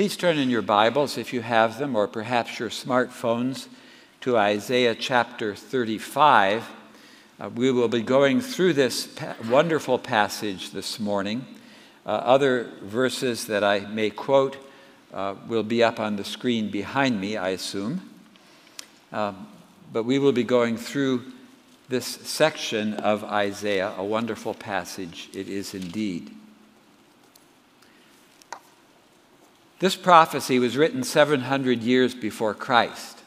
Please turn in your Bibles, if you have them, or perhaps your smartphones, to Isaiah chapter 35. Uh, we will be going through this pa- wonderful passage this morning. Uh, other verses that I may quote uh, will be up on the screen behind me, I assume. Um, but we will be going through this section of Isaiah, a wonderful passage it is indeed. This prophecy was written 700 years before Christ.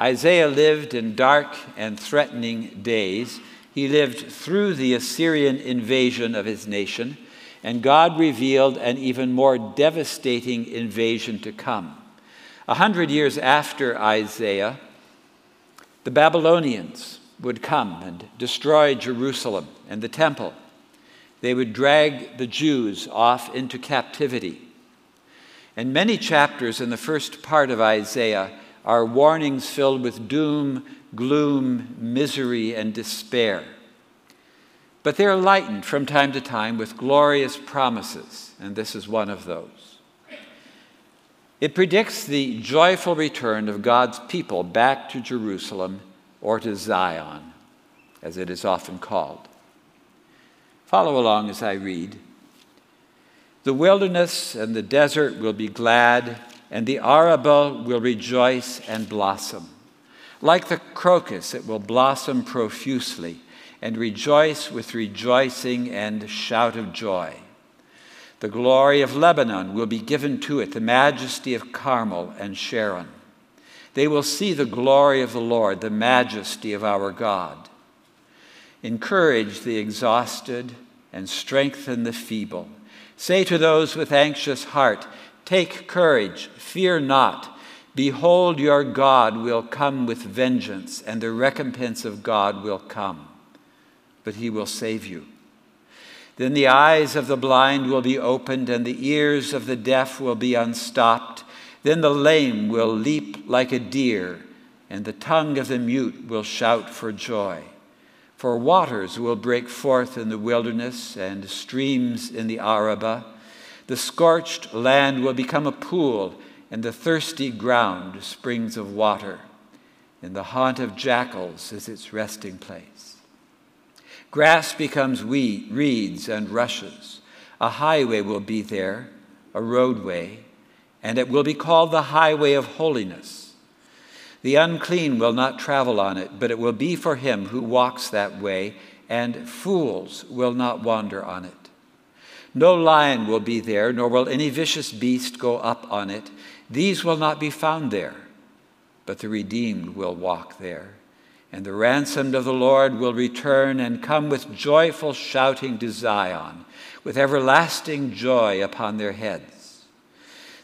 Isaiah lived in dark and threatening days. He lived through the Assyrian invasion of his nation, and God revealed an even more devastating invasion to come. A hundred years after Isaiah, the Babylonians would come and destroy Jerusalem and the temple. They would drag the Jews off into captivity. And many chapters in the first part of Isaiah are warnings filled with doom, gloom, misery, and despair. But they are lightened from time to time with glorious promises, and this is one of those. It predicts the joyful return of God's people back to Jerusalem or to Zion, as it is often called. Follow along as I read. The wilderness and the desert will be glad, and the Arabah will rejoice and blossom. Like the crocus, it will blossom profusely and rejoice with rejoicing and shout of joy. The glory of Lebanon will be given to it, the majesty of Carmel and Sharon. They will see the glory of the Lord, the majesty of our God. Encourage the exhausted and strengthen the feeble. Say to those with anxious heart, Take courage, fear not. Behold, your God will come with vengeance, and the recompense of God will come. But he will save you. Then the eyes of the blind will be opened, and the ears of the deaf will be unstopped. Then the lame will leap like a deer, and the tongue of the mute will shout for joy. For waters will break forth in the wilderness and streams in the Arabah. The scorched land will become a pool, and the thirsty ground springs of water. And the haunt of jackals is its resting place. Grass becomes wheat, reeds and rushes. A highway will be there, a roadway, and it will be called the highway of holiness. The unclean will not travel on it, but it will be for him who walks that way, and fools will not wander on it. No lion will be there, nor will any vicious beast go up on it. These will not be found there, but the redeemed will walk there. And the ransomed of the Lord will return and come with joyful shouting to Zion, with everlasting joy upon their heads.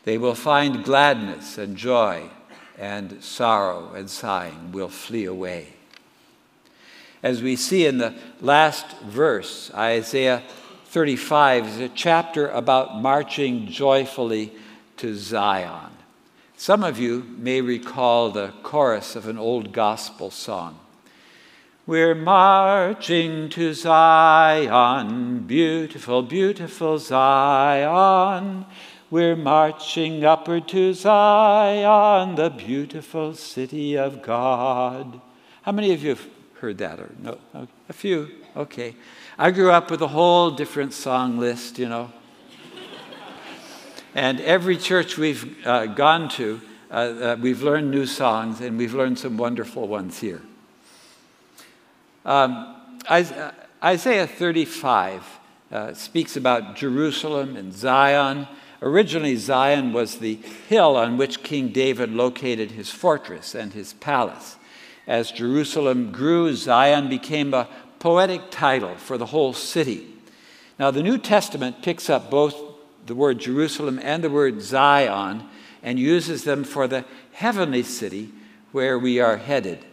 They will find gladness and joy and sorrow and sighing will flee away. As we see in the last verse, Isaiah 35 is a chapter about marching joyfully to Zion. Some of you may recall the chorus of an old gospel song. We're marching to Zion, beautiful, beautiful Zion. We're marching upward to Zion, the beautiful city of God. How many of you have heard that? Or no? A few. Okay. I grew up with a whole different song list, you know. and every church we've uh, gone to, uh, uh, we've learned new songs, and we've learned some wonderful ones here. Um, Isaiah 35 uh, speaks about Jerusalem and Zion Originally, Zion was the hill on which King David located his fortress and his palace. As Jerusalem grew, Zion became a poetic title for the whole city. Now, the New Testament picks up both the word Jerusalem and the word Zion and uses them for the heavenly city where we are headed.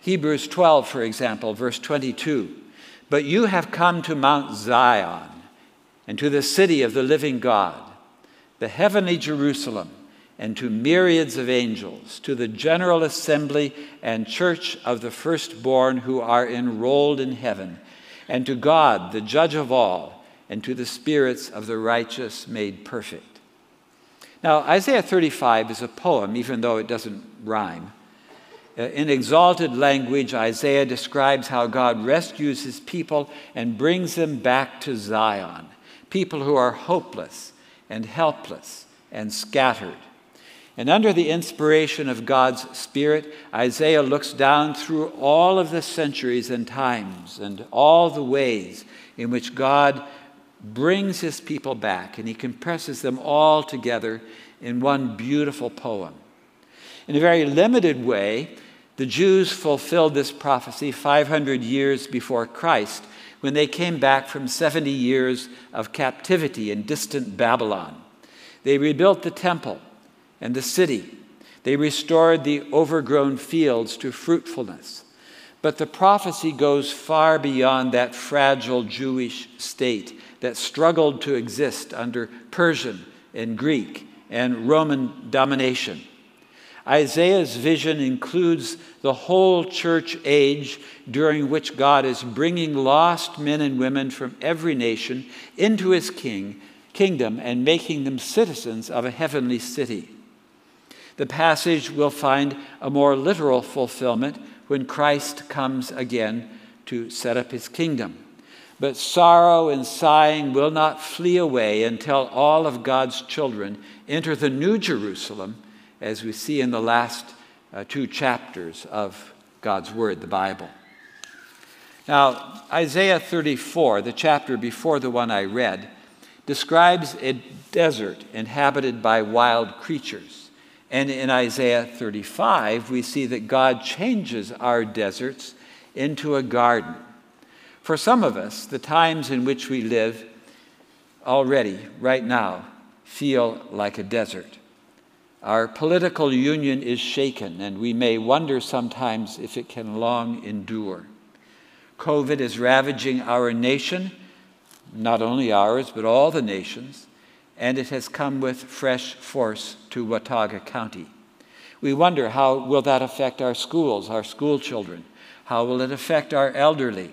Hebrews 12, for example, verse 22 But you have come to Mount Zion and to the city of the living God, the heavenly Jerusalem, and to myriads of angels, to the general assembly and church of the firstborn who are enrolled in heaven, and to God, the judge of all, and to the spirits of the righteous made perfect. Now, Isaiah 35 is a poem, even though it doesn't rhyme. Uh, in exalted language, Isaiah describes how God rescues his people and brings them back to Zion, people who are hopeless and helpless and scattered. And under the inspiration of God's Spirit, Isaiah looks down through all of the centuries and times and all the ways in which God brings his people back, and he compresses them all together in one beautiful poem. In a very limited way, the Jews fulfilled this prophecy 500 years before Christ when they came back from 70 years of captivity in distant Babylon. They rebuilt the temple and the city. They restored the overgrown fields to fruitfulness. But the prophecy goes far beyond that fragile Jewish state that struggled to exist under Persian and Greek and Roman domination. Isaiah's vision includes the whole church age during which God is bringing lost men and women from every nation into his king, kingdom and making them citizens of a heavenly city. The passage will find a more literal fulfillment when Christ comes again to set up his kingdom. But sorrow and sighing will not flee away until all of God's children enter the New Jerusalem, as we see in the last uh, two chapters of God's Word, the Bible. Now, Isaiah 34, the chapter before the one I read, describes a desert inhabited by wild creatures. And in Isaiah 35, we see that God changes our deserts into a garden. For some of us, the times in which we live already, right now, feel like a desert. Our political union is shaken, and we may wonder sometimes if it can long endure. COVID is ravaging our nation, not only ours, but all the nations, and it has come with fresh force to Watauga County. We wonder how will that affect our schools, our school children? How will it affect our elderly?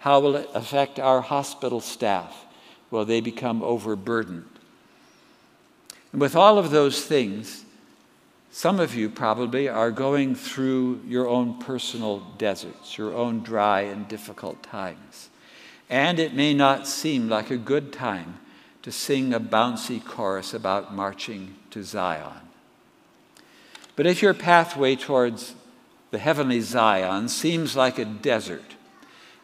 How will it affect our hospital staff? Will they become overburdened? And with all of those things, some of you probably are going through your own personal deserts, your own dry and difficult times. And it may not seem like a good time to sing a bouncy chorus about marching to Zion. But if your pathway towards the heavenly Zion seems like a desert,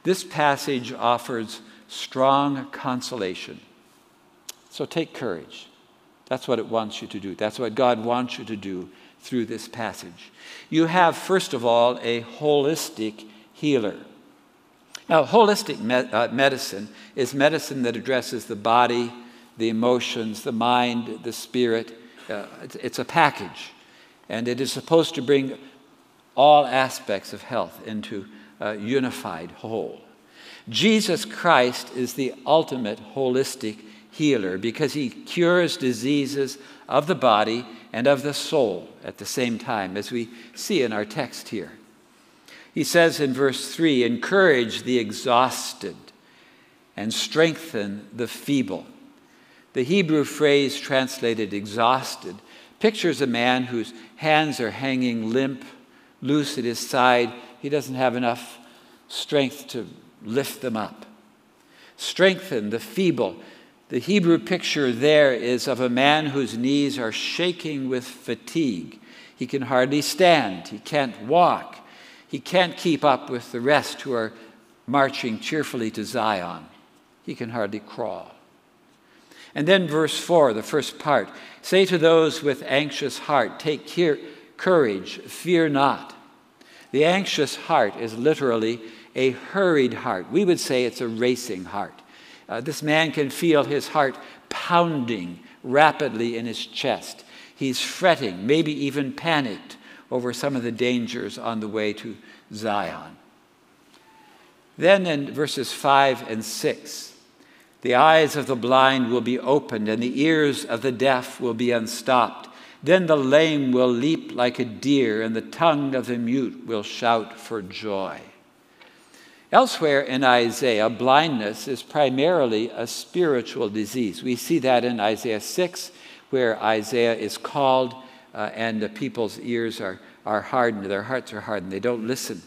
this passage offers strong consolation. So take courage. That's what it wants you to do. That's what God wants you to do through this passage. You have, first of all, a holistic healer. Now, holistic me- uh, medicine is medicine that addresses the body, the emotions, the mind, the spirit. Uh, it's, it's a package, and it is supposed to bring all aspects of health into a unified whole. Jesus Christ is the ultimate holistic healer because he cures diseases of the body and of the soul at the same time, as we see in our text here. He says in verse 3 encourage the exhausted and strengthen the feeble. The Hebrew phrase translated exhausted pictures a man whose hands are hanging limp, loose at his side. He doesn't have enough strength to lift them up. Strengthen the feeble. The Hebrew picture there is of a man whose knees are shaking with fatigue. He can hardly stand, he can't walk, he can't keep up with the rest who are marching cheerfully to Zion. He can hardly crawl. And then, verse 4, the first part say to those with anxious heart, Take courage, fear not. The anxious heart is literally a hurried heart. We would say it's a racing heart. Uh, this man can feel his heart pounding rapidly in his chest. He's fretting, maybe even panicked over some of the dangers on the way to Zion. Then in verses 5 and 6, the eyes of the blind will be opened, and the ears of the deaf will be unstopped. Then the lame will leap like a deer, and the tongue of the mute will shout for joy. Elsewhere in Isaiah, blindness is primarily a spiritual disease. We see that in Isaiah 6, where Isaiah is called uh, and the people's ears are, are hardened, their hearts are hardened, they don't listen.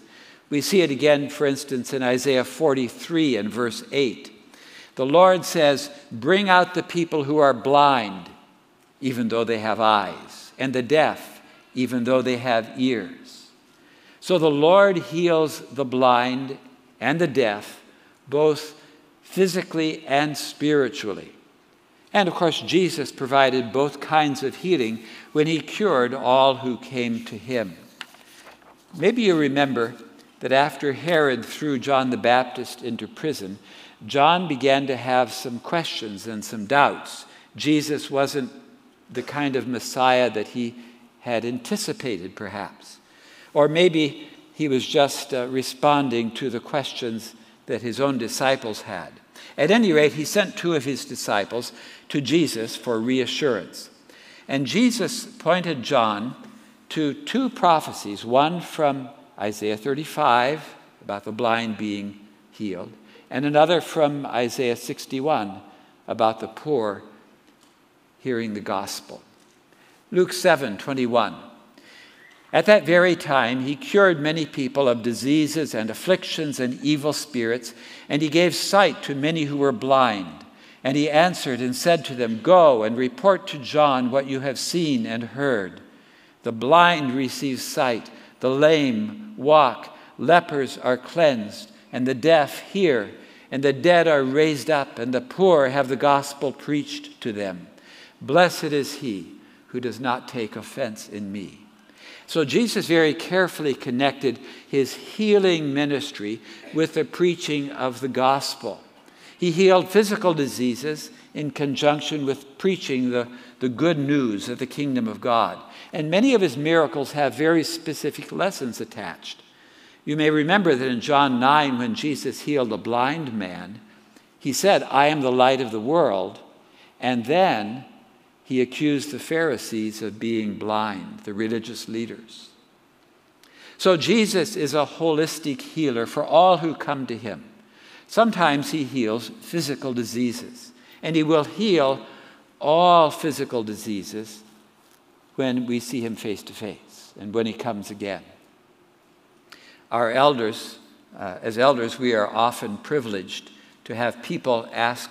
We see it again, for instance, in Isaiah 43 and verse 8. The Lord says, Bring out the people who are blind, even though they have eyes, and the deaf, even though they have ears. So the Lord heals the blind and the deaf, both physically and spiritually. And of course, Jesus provided both kinds of healing when he cured all who came to him. Maybe you remember that after Herod threw John the Baptist into prison, John began to have some questions and some doubts. Jesus wasn't the kind of Messiah that he had anticipated, perhaps. Or maybe he was just uh, responding to the questions that his own disciples had. At any rate, he sent two of his disciples to Jesus for reassurance. And Jesus pointed John to two prophecies one from Isaiah 35 about the blind being healed, and another from Isaiah 61 about the poor hearing the gospel. Luke 7 21. At that very time, he cured many people of diseases and afflictions and evil spirits, and he gave sight to many who were blind. And he answered and said to them, Go and report to John what you have seen and heard. The blind receive sight, the lame walk, lepers are cleansed, and the deaf hear, and the dead are raised up, and the poor have the gospel preached to them. Blessed is he who does not take offense in me. So Jesus very carefully connected his healing ministry with the preaching of the gospel. He healed physical diseases in conjunction with preaching the, the good news of the kingdom of God. And many of his miracles have very specific lessons attached. You may remember that in John 9, when Jesus healed a blind man, he said, I am the light of the world. And then he accused the Pharisees of being blind, the religious leaders. So Jesus is a holistic healer for all who come to him. Sometimes he heals physical diseases, and he will heal all physical diseases when we see him face to face and when he comes again. Our elders, uh, as elders, we are often privileged to have people ask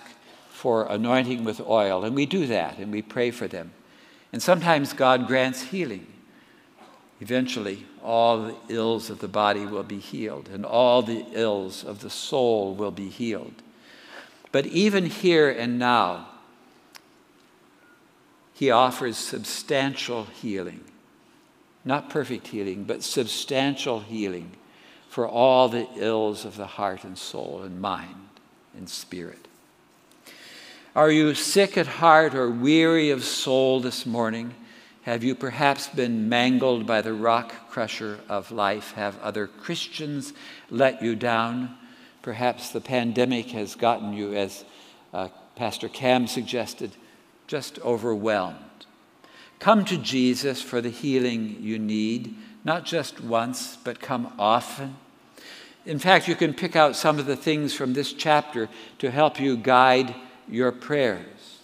for anointing with oil. And we do that and we pray for them. And sometimes God grants healing. Eventually, all the ills of the body will be healed, and all the ills of the soul will be healed. But even here and now, he offers substantial healing. Not perfect healing, but substantial healing for all the ills of the heart and soul and mind and spirit. Are you sick at heart or weary of soul this morning? Have you perhaps been mangled by the rock crusher of life? Have other Christians let you down? Perhaps the pandemic has gotten you, as uh, Pastor Cam suggested, just overwhelmed. Come to Jesus for the healing you need, not just once, but come often. In fact, you can pick out some of the things from this chapter to help you guide your prayers.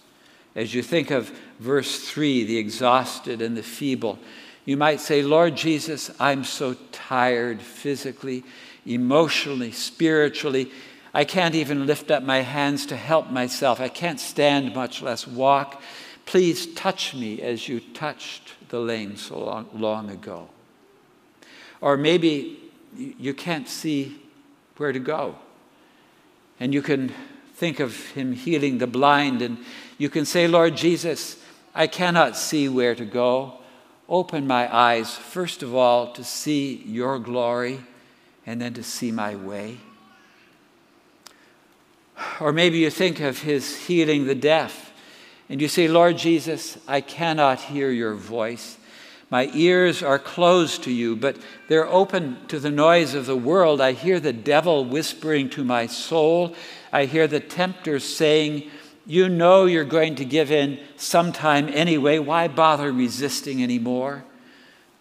As you think of verse 3, the exhausted and the feeble, you might say, Lord Jesus, I'm so tired physically, emotionally, spiritually. I can't even lift up my hands to help myself. I can't stand, much less walk. Please touch me as you touched the lame so long, long ago. Or maybe you can't see where to go. And you can think of him healing the blind, and you can say, Lord Jesus, I cannot see where to go. Open my eyes, first of all, to see your glory, and then to see my way. Or maybe you think of his healing the deaf, and you say, Lord Jesus, I cannot hear your voice. My ears are closed to you, but they're open to the noise of the world. I hear the devil whispering to my soul. I hear the tempter saying, You know you're going to give in sometime anyway. Why bother resisting anymore?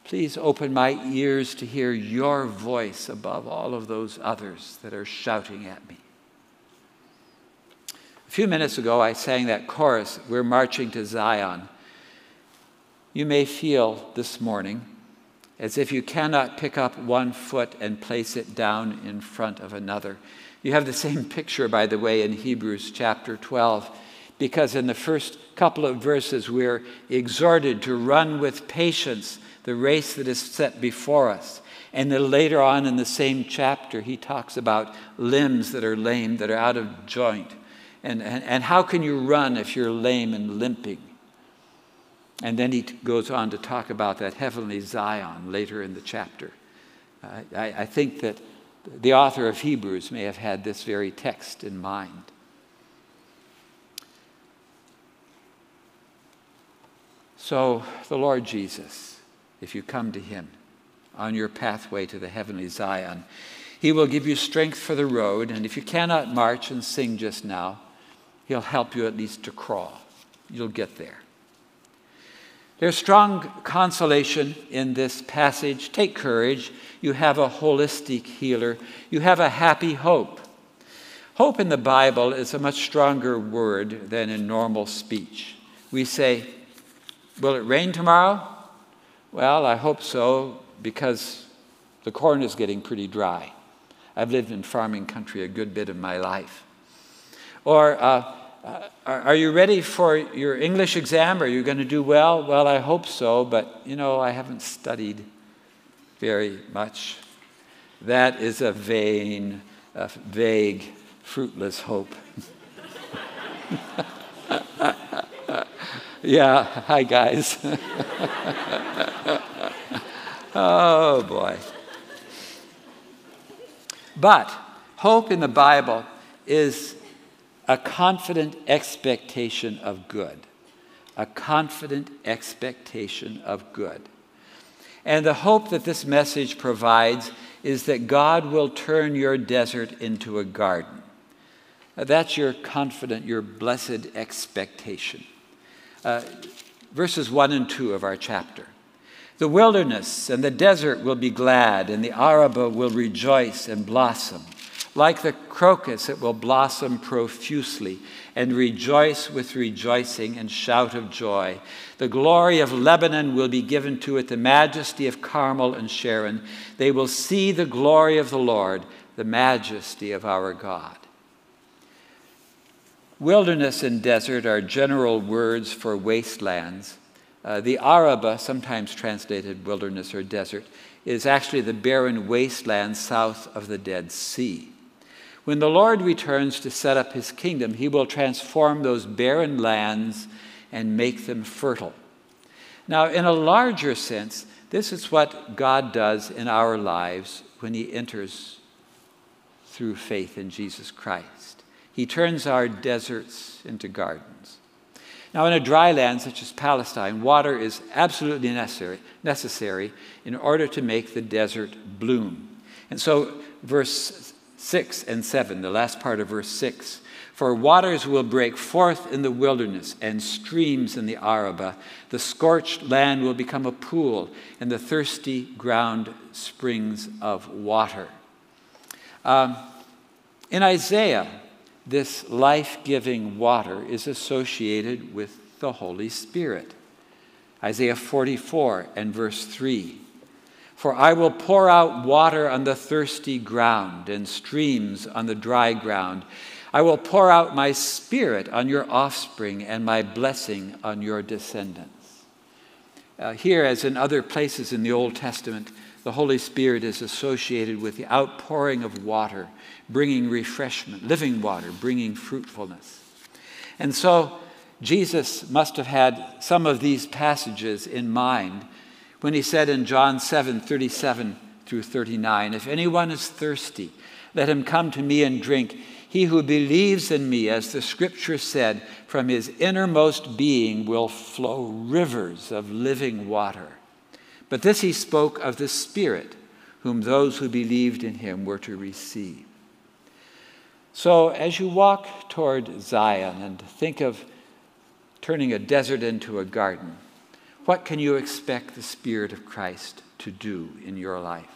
Please open my ears to hear your voice above all of those others that are shouting at me. A few minutes ago, I sang that chorus, We're Marching to Zion. You may feel this morning as if you cannot pick up one foot and place it down in front of another. You have the same picture, by the way, in Hebrews chapter 12, because in the first couple of verses we're exhorted to run with patience the race that is set before us. And then later on in the same chapter, he talks about limbs that are lame, that are out of joint. And, and, and how can you run if you're lame and limping? And then he goes on to talk about that heavenly Zion later in the chapter. Uh, I, I think that the author of Hebrews may have had this very text in mind. So, the Lord Jesus, if you come to him on your pathway to the heavenly Zion, he will give you strength for the road, and if you cannot march and sing just now, he'll help you at least to crawl. You'll get there. There's strong consolation in this passage. Take courage. You have a holistic healer, you have a happy hope. Hope in the Bible is a much stronger word than in normal speech. We say, Will it rain tomorrow? Well, I hope so because the corn is getting pretty dry. I've lived in farming country a good bit of my life. Or, uh, Uh, are you ready for your English exam? Are you going to do well? Well, I hope so, but you know, I haven't studied very much. That is a vain, a vague, fruitless hope. yeah, hi guys. oh boy. But hope in the Bible is a confident expectation of good. A confident expectation of good. And the hope that this message provides is that God will turn your desert into a garden. That's your confident, your blessed expectation. Uh, verses 1 and 2 of our chapter. The wilderness and the desert will be glad, and the Arabah will rejoice and blossom. Like the crocus, it will blossom profusely and rejoice with rejoicing and shout of joy. The glory of Lebanon will be given to it, the majesty of Carmel and Sharon. They will see the glory of the Lord, the majesty of our God. Wilderness and desert are general words for wastelands. Uh, the Arabah, sometimes translated wilderness or desert, is actually the barren wasteland south of the Dead Sea. When the Lord returns to set up his kingdom, he will transform those barren lands and make them fertile. Now, in a larger sense, this is what God does in our lives when he enters through faith in Jesus Christ. He turns our deserts into gardens. Now, in a dry land such as Palestine, water is absolutely necessary, necessary in order to make the desert bloom. And so, verse 6 and 7, the last part of verse 6. For waters will break forth in the wilderness and streams in the Arabah. The scorched land will become a pool, and the thirsty ground springs of water. Um, in Isaiah, this life giving water is associated with the Holy Spirit. Isaiah 44 and verse 3. For I will pour out water on the thirsty ground and streams on the dry ground. I will pour out my spirit on your offspring and my blessing on your descendants. Uh, here, as in other places in the Old Testament, the Holy Spirit is associated with the outpouring of water, bringing refreshment, living water, bringing fruitfulness. And so, Jesus must have had some of these passages in mind when he said in John 7 37 through 39, If anyone is thirsty, let him come to me and drink. He who believes in me, as the scripture said, from his innermost being will flow rivers of living water. But this he spoke of the Spirit, whom those who believed in him were to receive. So, as you walk toward Zion and think of turning a desert into a garden, what can you expect the Spirit of Christ to do in your life?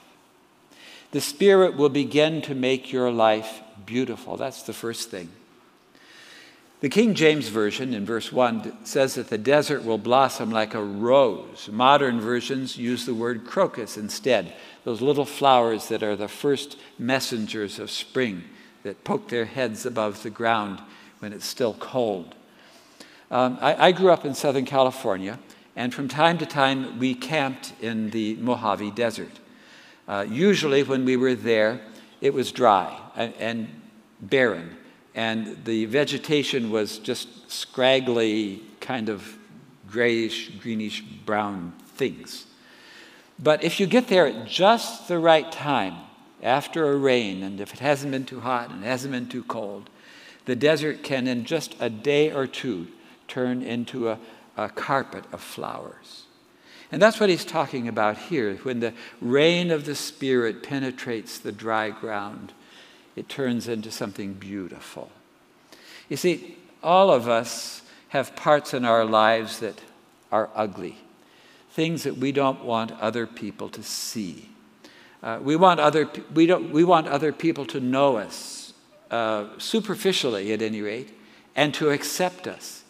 The Spirit will begin to make your life beautiful. That's the first thing. The King James Version in verse 1 says that the desert will blossom like a rose. Modern versions use the word crocus instead, those little flowers that are the first messengers of spring that poke their heads above the ground when it's still cold. Um, I, I, grew up in Southern California, and from time to time we camped in the Mojave Desert. Uh, usually, when we were there, it was dry and, and barren and the vegetation was just scraggly, kind of grayish, greenish brown things. But if you get there at just the right time, after a rain, and if it hasn't been too hot and it hasn't been too cold, the desert can, in just a day or two, turn into a, a carpet of flowers. And that's what he's talking about here. When the rain of the Spirit penetrates the dry ground, it turns into something beautiful. You see, all of us have parts in our lives that are ugly, things that we don't want other people to see. Uh, we, want other, we, don't, we want other people to know us, uh, superficially at any rate, and to accept us.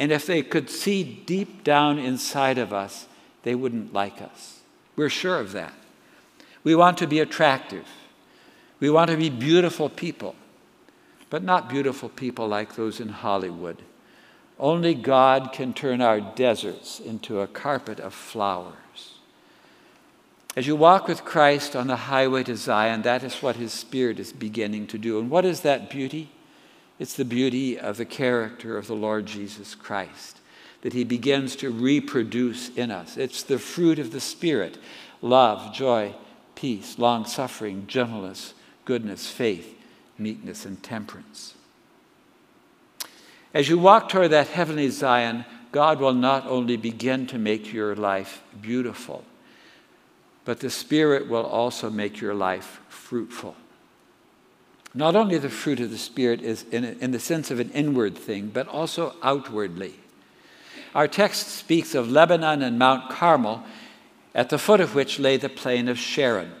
And if they could see deep down inside of us, they wouldn't like us. We're sure of that. We want to be attractive. We want to be beautiful people, but not beautiful people like those in Hollywood. Only God can turn our deserts into a carpet of flowers. As you walk with Christ on the highway to Zion, that is what His Spirit is beginning to do. And what is that beauty? It's the beauty of the character of the Lord Jesus Christ that He begins to reproduce in us. It's the fruit of the Spirit love, joy, peace, long suffering, gentleness, goodness, faith, meekness, and temperance. As you walk toward that heavenly Zion, God will not only begin to make your life beautiful, but the Spirit will also make your life fruitful. Not only the fruit of the Spirit is in, in the sense of an inward thing, but also outwardly. Our text speaks of Lebanon and Mount Carmel, at the foot of which lay the plain of Sharon.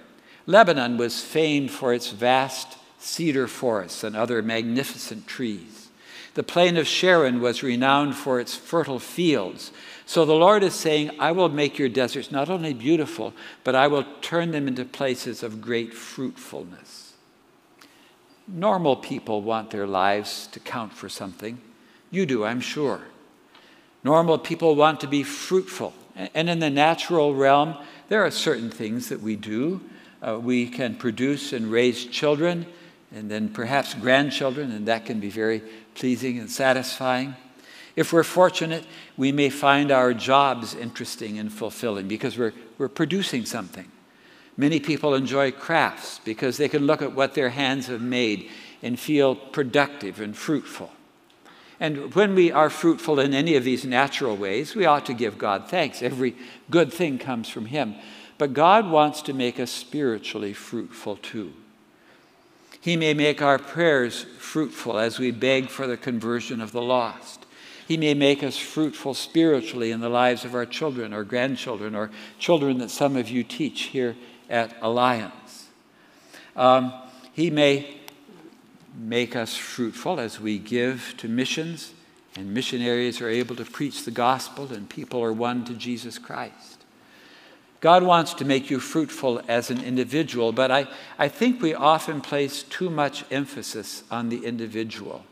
Lebanon was famed for its vast cedar forests and other magnificent trees. The plain of Sharon was renowned for its fertile fields. So the Lord is saying, I will make your deserts not only beautiful, but I will turn them into places of great fruitfulness. Normal people want their lives to count for something. You do, I'm sure. Normal people want to be fruitful. And in the natural realm, there are certain things that we do uh, we can produce and raise children and then perhaps grandchildren, and that can be very pleasing and satisfying. If we're fortunate, we may find our jobs interesting and fulfilling because we're, we're producing something. Many people enjoy crafts because they can look at what their hands have made and feel productive and fruitful. And when we are fruitful in any of these natural ways, we ought to give God thanks. Every good thing comes from Him. But God wants to make us spiritually fruitful too. He may make our prayers fruitful as we beg for the conversion of the lost. He may make us fruitful spiritually in the lives of our children or grandchildren or children that some of you teach here at Alliance. Um, he may make us fruitful as we give to missions and missionaries are able to preach the gospel and people are won to Jesus Christ. God wants to make you fruitful as an individual, but I, I think we often place too much emphasis on the individual.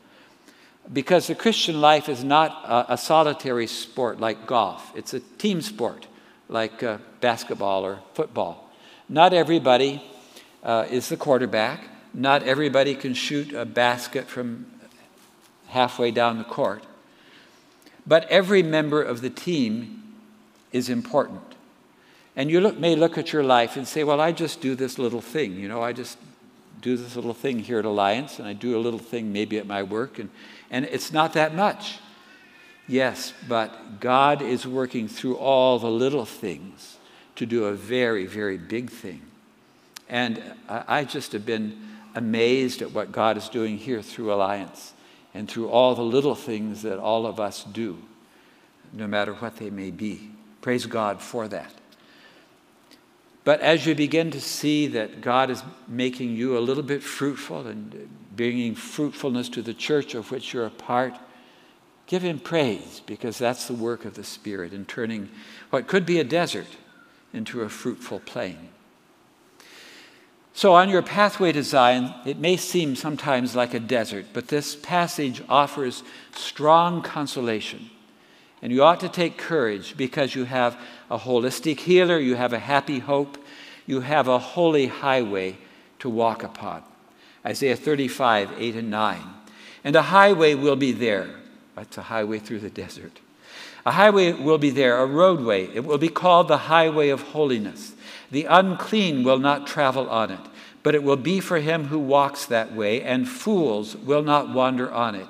Because the Christian life is not a, a solitary sport like golf, it's a team sport like uh, basketball or football. Not everybody uh, is the quarterback, not everybody can shoot a basket from halfway down the court. But every member of the team is important. And you look, may look at your life and say, well, I just do this little thing. You know, I just do this little thing here at Alliance, and I do a little thing maybe at my work, and, and it's not that much. Yes, but God is working through all the little things to do a very, very big thing. And I just have been amazed at what God is doing here through Alliance and through all the little things that all of us do, no matter what they may be. Praise God for that. But as you begin to see that God is making you a little bit fruitful and bringing fruitfulness to the church of which you're a part, Give him praise because that's the work of the Spirit in turning what could be a desert into a fruitful plain. So, on your pathway to Zion, it may seem sometimes like a desert, but this passage offers strong consolation. And you ought to take courage because you have a holistic healer, you have a happy hope, you have a holy highway to walk upon. Isaiah 35, 8 and 9. And a highway will be there. That's a highway through the desert. A highway will be there, a roadway. It will be called the highway of holiness. The unclean will not travel on it, but it will be for him who walks that way, and fools will not wander on it.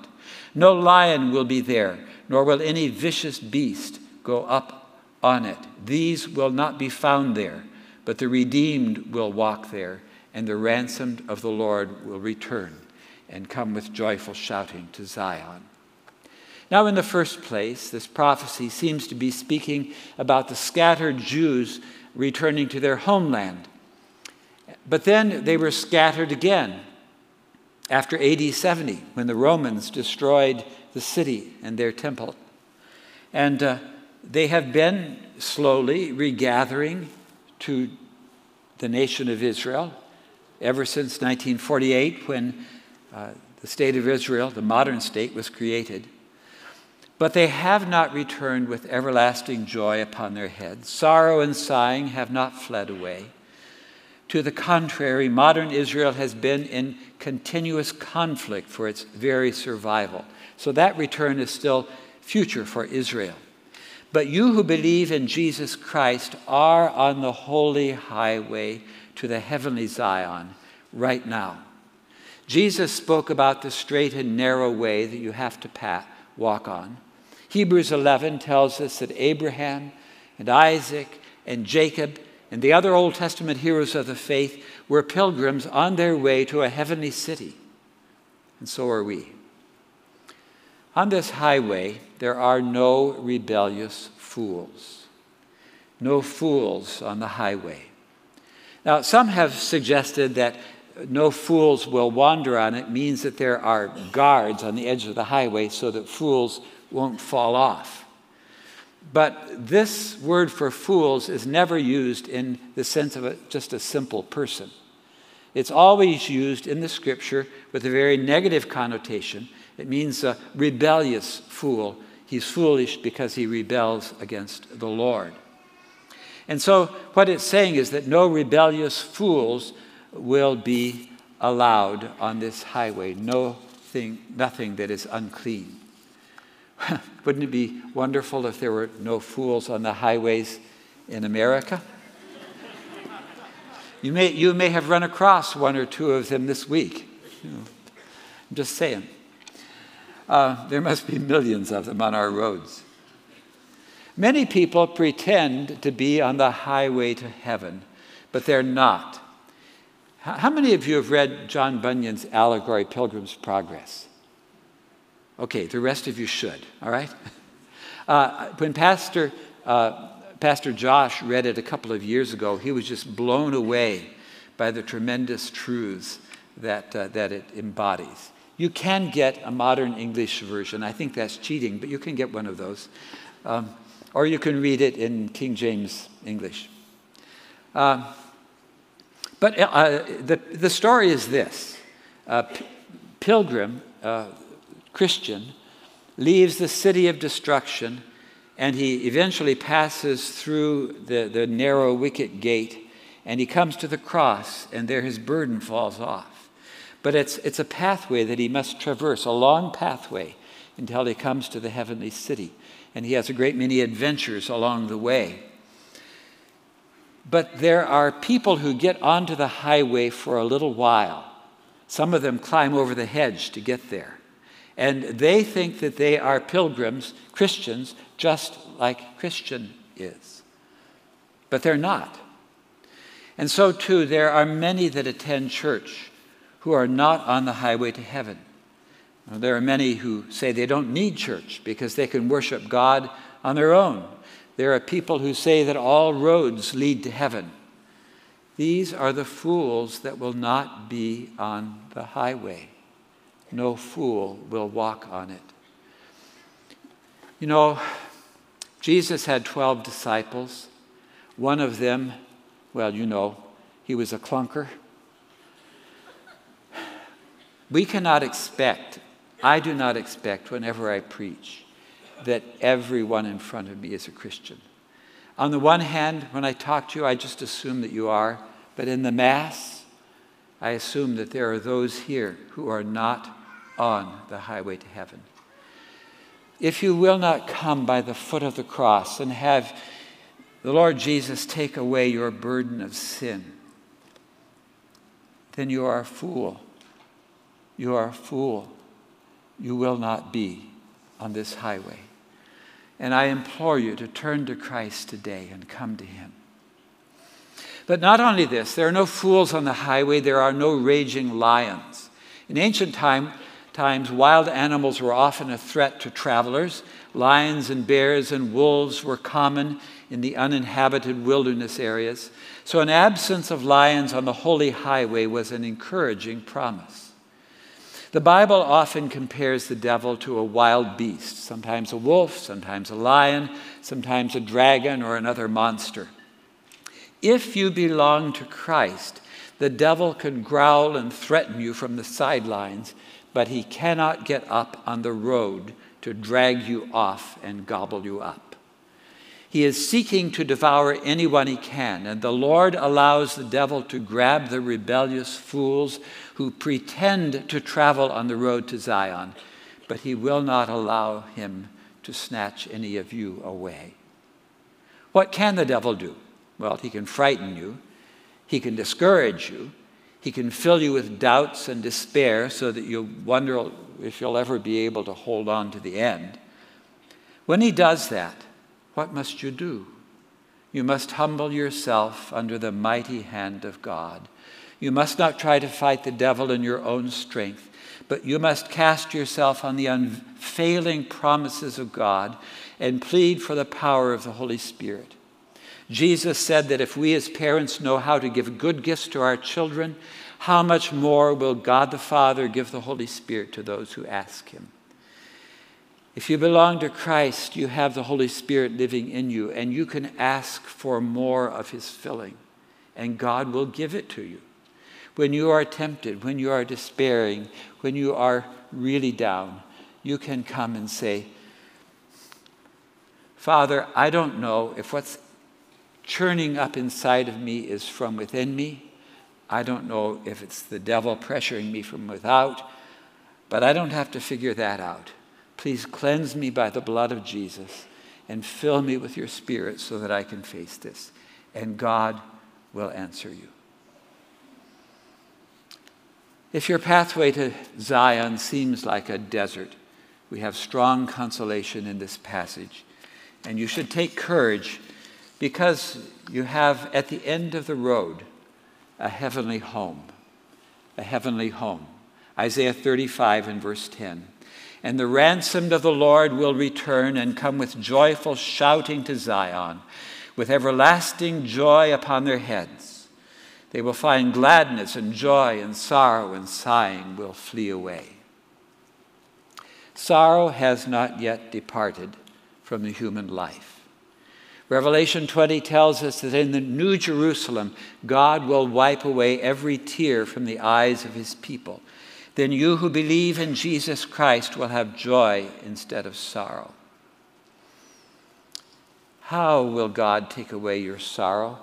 No lion will be there, nor will any vicious beast go up on it. These will not be found there, but the redeemed will walk there, and the ransomed of the Lord will return and come with joyful shouting to Zion. Now, in the first place, this prophecy seems to be speaking about the scattered Jews returning to their homeland. But then they were scattered again after AD 70 when the Romans destroyed the city and their temple. And uh, they have been slowly regathering to the nation of Israel ever since 1948 when uh, the state of Israel, the modern state, was created. But they have not returned with everlasting joy upon their heads. Sorrow and sighing have not fled away. To the contrary, modern Israel has been in continuous conflict for its very survival. So that return is still future for Israel. But you who believe in Jesus Christ are on the holy highway to the heavenly Zion right now. Jesus spoke about the straight and narrow way that you have to pat, walk on. Hebrews 11 tells us that Abraham and Isaac and Jacob and the other Old Testament heroes of the faith were pilgrims on their way to a heavenly city. And so are we. On this highway, there are no rebellious fools. No fools on the highway. Now, some have suggested that no fools will wander on it means that there are guards on the edge of the highway so that fools won't fall off. But this word for fools is never used in the sense of a, just a simple person. It's always used in the scripture with a very negative connotation. It means a rebellious fool. He's foolish because he rebels against the Lord. And so, what it's saying is that no rebellious fools will be allowed on this highway. No thing, nothing that is unclean. Wouldn't it be wonderful if there were no fools on the highways in America? You may, you may have run across one or two of them this week. You know, I'm just saying. Uh, there must be millions of them on our roads. Many people pretend to be on the highway to heaven, but they're not. How many of you have read John Bunyan's allegory, Pilgrim's Progress? Okay, the rest of you should, all right? Uh, when Pastor, uh, Pastor Josh read it a couple of years ago, he was just blown away by the tremendous truths that, uh, that it embodies. You can get a modern English version. I think that's cheating, but you can get one of those. Um, or you can read it in King James English. Um, but uh, the, the story is this P- Pilgrim, uh, Christian, leaves the city of destruction and he eventually passes through the, the narrow wicket gate and he comes to the cross and there his burden falls off. But it's, it's a pathway that he must traverse, a long pathway until he comes to the heavenly city. And he has a great many adventures along the way. But there are people who get onto the highway for a little while. Some of them climb over the hedge to get there. And they think that they are pilgrims, Christians, just like Christian is. But they're not. And so, too, there are many that attend church who are not on the highway to heaven. There are many who say they don't need church because they can worship God on their own. There are people who say that all roads lead to heaven. These are the fools that will not be on the highway no fool will walk on it. You know, Jesus had 12 disciples. One of them, well, you know, he was a clunker. We cannot expect, I do not expect, whenever I preach, that everyone in front of me is a Christian. On the one hand, when I talk to you, I just assume that you are, but in the Mass, I assume that there are those here who are not on the highway to heaven. If you will not come by the foot of the cross and have the Lord Jesus take away your burden of sin, then you are a fool. You are a fool. You will not be on this highway. And I implore you to turn to Christ today and come to Him. But not only this, there are no fools on the highway, there are no raging lions. In ancient time, times, wild animals were often a threat to travelers. Lions and bears and wolves were common in the uninhabited wilderness areas. So, an absence of lions on the holy highway was an encouraging promise. The Bible often compares the devil to a wild beast, sometimes a wolf, sometimes a lion, sometimes a dragon or another monster. If you belong to Christ, the devil can growl and threaten you from the sidelines but he cannot get up on the road to drag you off and gobble you up. He is seeking to devour anyone he can, and the Lord allows the devil to grab the rebellious fools who pretend to travel on the road to Zion, but he will not allow him to snatch any of you away. What can the devil do? Well, he can frighten you, he can discourage you, he can fill you with doubts and despair so that you wonder if you'll ever be able to hold on to the end. When he does that, what must you do? You must humble yourself under the mighty hand of God. You must not try to fight the devil in your own strength, but you must cast yourself on the unfailing promises of God and plead for the power of the Holy Spirit. Jesus said that if we as parents know how to give good gifts to our children, how much more will God the Father give the Holy Spirit to those who ask Him? If you belong to Christ, you have the Holy Spirit living in you, and you can ask for more of His filling, and God will give it to you. When you are tempted, when you are despairing, when you are really down, you can come and say, Father, I don't know if what's churning up inside of me is from within me. I don't know if it's the devil pressuring me from without, but I don't have to figure that out. Please cleanse me by the blood of Jesus and fill me with your spirit so that I can face this. And God will answer you. If your pathway to Zion seems like a desert, we have strong consolation in this passage. And you should take courage because you have at the end of the road a heavenly home. A heavenly home. Isaiah 35 and verse 10. And the ransomed of the Lord will return and come with joyful shouting to Zion, with everlasting joy upon their heads. They will find gladness and joy, and sorrow and sighing will flee away. Sorrow has not yet departed from the human life. Revelation 20 tells us that in the New Jerusalem, God will wipe away every tear from the eyes of his people. Then you who believe in Jesus Christ will have joy instead of sorrow. How will God take away your sorrow?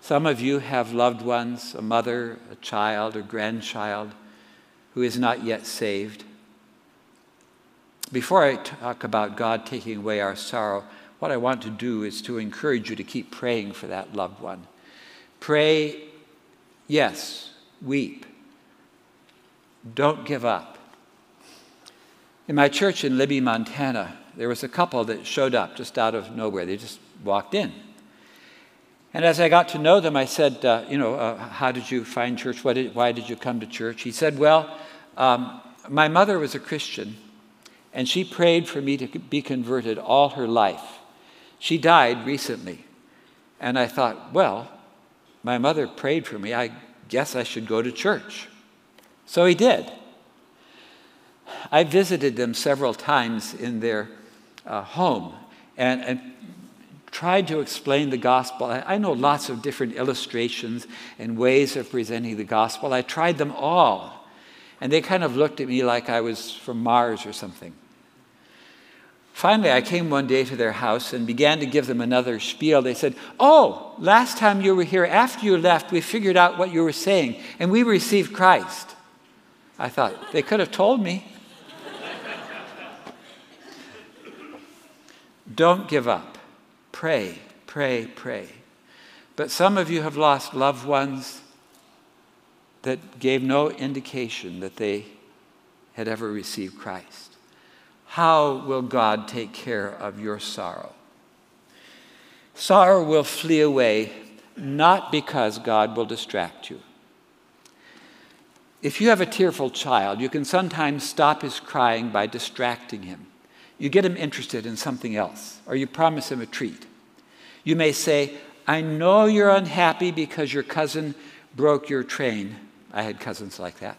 Some of you have loved ones, a mother, a child, or grandchild who is not yet saved. Before I talk about God taking away our sorrow, what I want to do is to encourage you to keep praying for that loved one. Pray, yes, weep. Don't give up. In my church in Libby, Montana, there was a couple that showed up just out of nowhere. They just walked in. And as I got to know them, I said, uh, You know, uh, how did you find church? Did, why did you come to church? He said, Well, um, my mother was a Christian, and she prayed for me to be converted all her life. She died recently. And I thought, well, my mother prayed for me. I guess I should go to church. So he did. I visited them several times in their uh, home and, and tried to explain the gospel. I, I know lots of different illustrations and ways of presenting the gospel. I tried them all. And they kind of looked at me like I was from Mars or something. Finally, I came one day to their house and began to give them another spiel. They said, Oh, last time you were here, after you left, we figured out what you were saying, and we received Christ. I thought, they could have told me. Don't give up. Pray, pray, pray. But some of you have lost loved ones that gave no indication that they had ever received Christ. How will God take care of your sorrow? Sorrow will flee away not because God will distract you. If you have a tearful child, you can sometimes stop his crying by distracting him. You get him interested in something else, or you promise him a treat. You may say, I know you're unhappy because your cousin broke your train. I had cousins like that.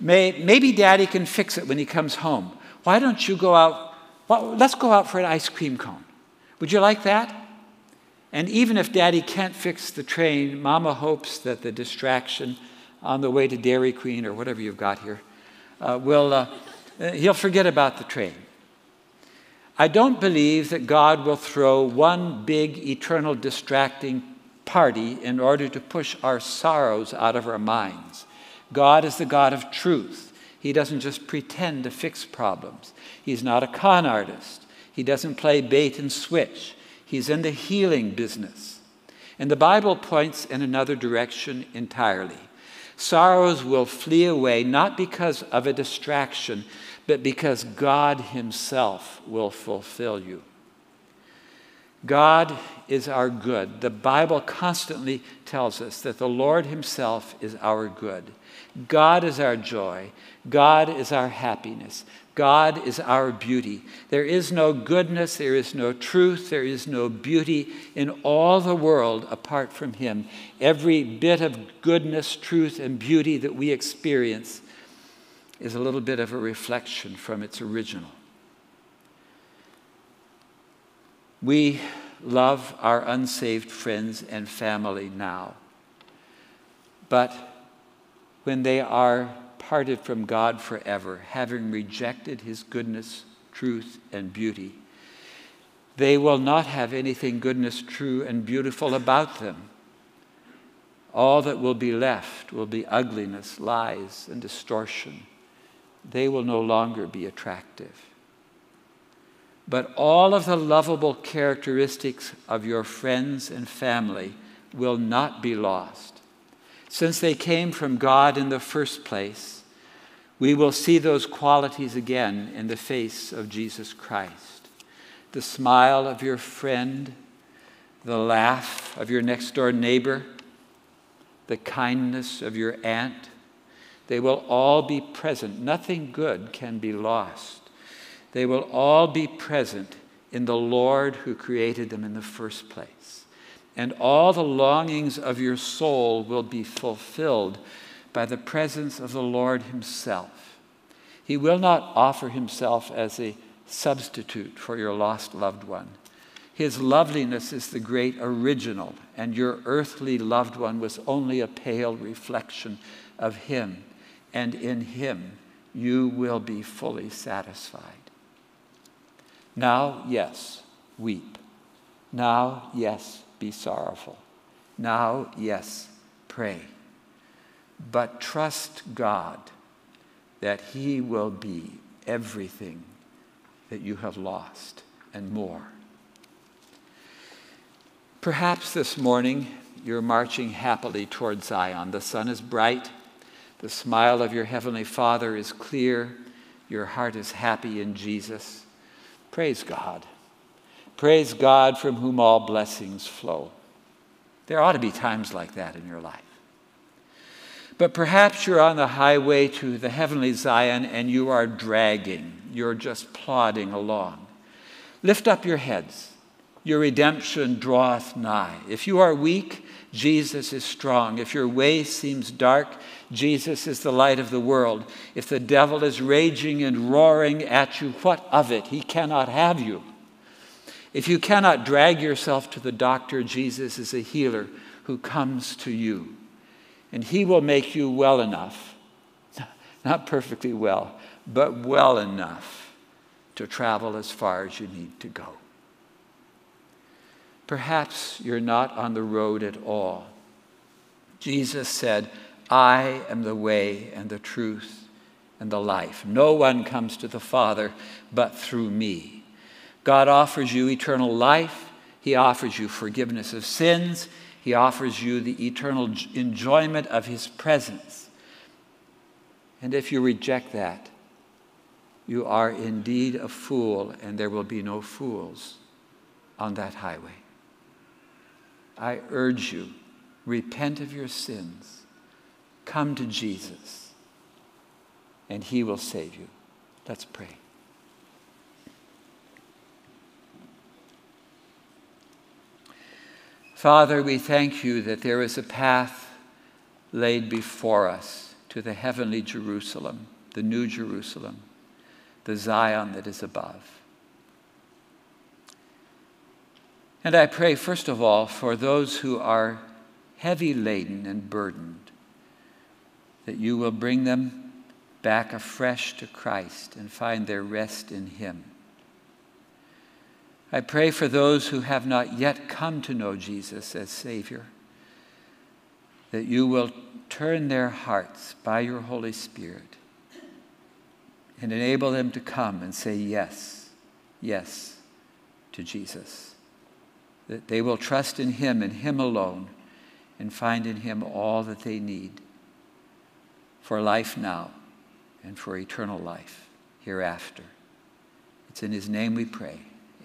May, maybe daddy can fix it when he comes home. Why don't you go out? Well, let's go out for an ice cream cone. Would you like that? And even if daddy can't fix the train, mama hopes that the distraction on the way to Dairy Queen or whatever you've got here uh, will, uh, he'll forget about the train. I don't believe that God will throw one big, eternal, distracting party in order to push our sorrows out of our minds. God is the God of truth. He doesn't just pretend to fix problems. He's not a con artist. He doesn't play bait and switch. He's in the healing business. And the Bible points in another direction entirely. Sorrows will flee away not because of a distraction, but because God Himself will fulfill you. God is our good. The Bible constantly tells us that the Lord Himself is our good. God is our joy. God is our happiness. God is our beauty. There is no goodness, there is no truth, there is no beauty in all the world apart from Him. Every bit of goodness, truth, and beauty that we experience is a little bit of a reflection from its original. We love our unsaved friends and family now. But when they are parted from God forever, having rejected his goodness, truth, and beauty, they will not have anything goodness, true, and beautiful about them. All that will be left will be ugliness, lies, and distortion they will no longer be attractive. But all of the lovable characteristics of your friends and family will not be lost. Since they came from God in the first place, we will see those qualities again in the face of Jesus Christ. The smile of your friend, the laugh of your next door neighbor, the kindness of your aunt they will all be present. Nothing good can be lost. They will all be present in the Lord who created them in the first place. And all the longings of your soul will be fulfilled by the presence of the Lord Himself. He will not offer Himself as a substitute for your lost loved one. His loveliness is the great original, and your earthly loved one was only a pale reflection of Him and in him you will be fully satisfied. Now, yes, weep. Now, yes, be sorrowful. Now, yes, pray. But trust God that He will be everything that you have lost and more. Perhaps this morning you're marching happily toward Zion. The sun is bright. The smile of your Heavenly Father is clear. Your heart is happy in Jesus. Praise God. Praise God from whom all blessings flow. There ought to be times like that in your life. But perhaps you're on the highway to the heavenly Zion and you are dragging. You're just plodding along. Lift up your heads. Your redemption draweth nigh. If you are weak, Jesus is strong. If your way seems dark, Jesus is the light of the world. If the devil is raging and roaring at you, what of it? He cannot have you. If you cannot drag yourself to the doctor, Jesus is a healer who comes to you. And he will make you well enough, not perfectly well, but well enough to travel as far as you need to go. Perhaps you're not on the road at all. Jesus said, I am the way and the truth and the life. No one comes to the Father but through me. God offers you eternal life. He offers you forgiveness of sins. He offers you the eternal enjoyment of His presence. And if you reject that, you are indeed a fool, and there will be no fools on that highway. I urge you, repent of your sins, come to Jesus, and He will save you. Let's pray. Father, we thank you that there is a path laid before us to the heavenly Jerusalem, the new Jerusalem, the Zion that is above. And I pray, first of all, for those who are heavy laden and burdened, that you will bring them back afresh to Christ and find their rest in Him. I pray for those who have not yet come to know Jesus as Savior, that you will turn their hearts by your Holy Spirit and enable them to come and say yes, yes to Jesus. That they will trust in Him and Him alone and find in Him all that they need for life now and for eternal life hereafter. It's in His name we pray.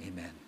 Amen.